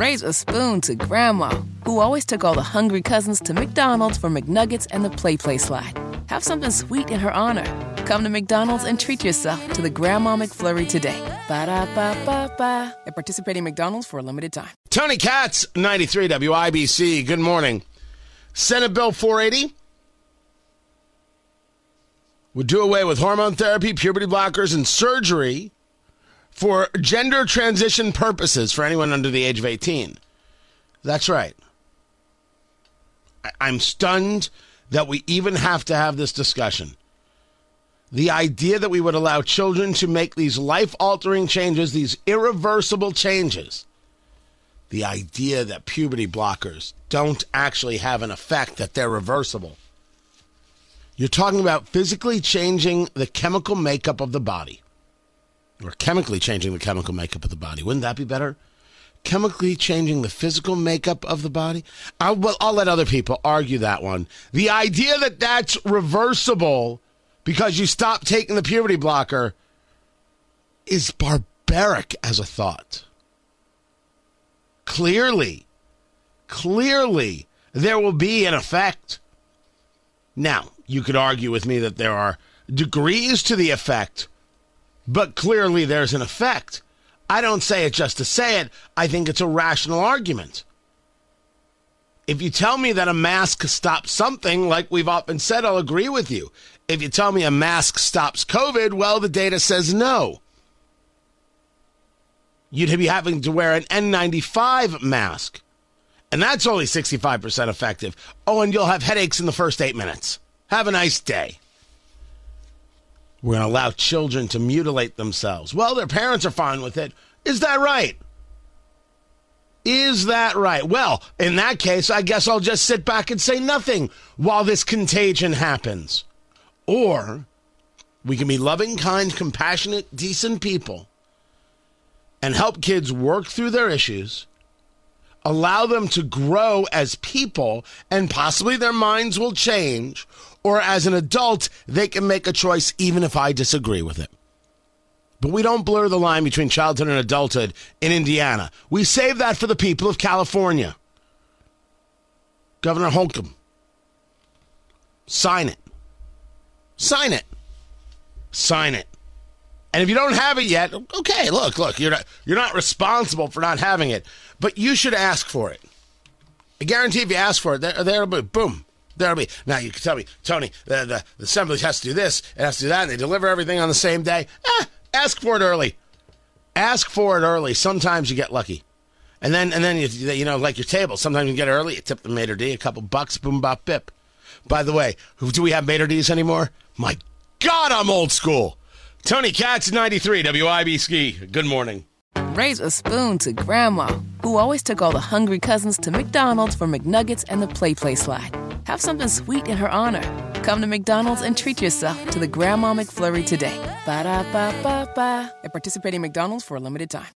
Raise a spoon to Grandma, who always took all the hungry cousins to McDonald's for McNuggets and the PlayPlace slide. Have something sweet in her honor. Come to McDonald's and treat yourself to the Grandma McFlurry today. Ba da ba ba ba. At participating McDonald's for a limited time. Tony Katz, 93 WIBC. Good morning. Senate Bill 480 would do away with hormone therapy, puberty blockers, and surgery for gender transition purposes for anyone under the age of 18. That's right. I- I'm stunned that we even have to have this discussion. The idea that we would allow children to make these life altering changes, these irreversible changes, the idea that puberty blockers don't actually have an effect, that they're reversible. You're talking about physically changing the chemical makeup of the body, or chemically changing the chemical makeup of the body. Wouldn't that be better? Chemically changing the physical makeup of the body? I'll, well, I'll let other people argue that one. The idea that that's reversible because you stop taking the puberty blocker is barbaric as a thought. Clearly, clearly, there will be an effect. Now, you could argue with me that there are degrees to the effect, but clearly there's an effect. I don't say it just to say it, I think it's a rational argument. If you tell me that a mask stops something, like we've often said, I'll agree with you. If you tell me a mask stops COVID, well, the data says no. You'd be having to wear an N95 mask, and that's only 65% effective. Oh, and you'll have headaches in the first eight minutes. Have a nice day. We're going to allow children to mutilate themselves. Well, their parents are fine with it. Is that right? Is that right? Well, in that case, I guess I'll just sit back and say nothing while this contagion happens. Or we can be loving, kind, compassionate, decent people and help kids work through their issues, allow them to grow as people, and possibly their minds will change. Or as an adult, they can make a choice even if I disagree with it. But we don't blur the line between childhood and adulthood in Indiana. We save that for the people of California. Governor Holcomb, sign it. Sign it. Sign it. And if you don't have it yet, okay, look, look, you're not you're not responsible for not having it, but you should ask for it. I guarantee if you ask for it, there, there'll be boom. There'll be now. You can tell me, Tony, the, the, the assembly has to do this, it has to do that, and they deliver everything on the same day. Eh, ask for it early. Ask for it early. Sometimes you get lucky, and then and then you you know like your table. Sometimes you get early. You tip the maitre d a couple bucks. Boom, bop, bip. By the way, do we have maitre d's anymore? My God, I'm old school. Tony Katz, 93 WIBC. Good morning. Raise a spoon to Grandma, who always took all the hungry cousins to McDonald's for McNuggets and the PlayPlace slide. Have something sweet in her honor. Come to McDonald's and treat yourself to the Grandma McFlurry today. Ba da ba ba ba. At participating McDonald's for a limited time.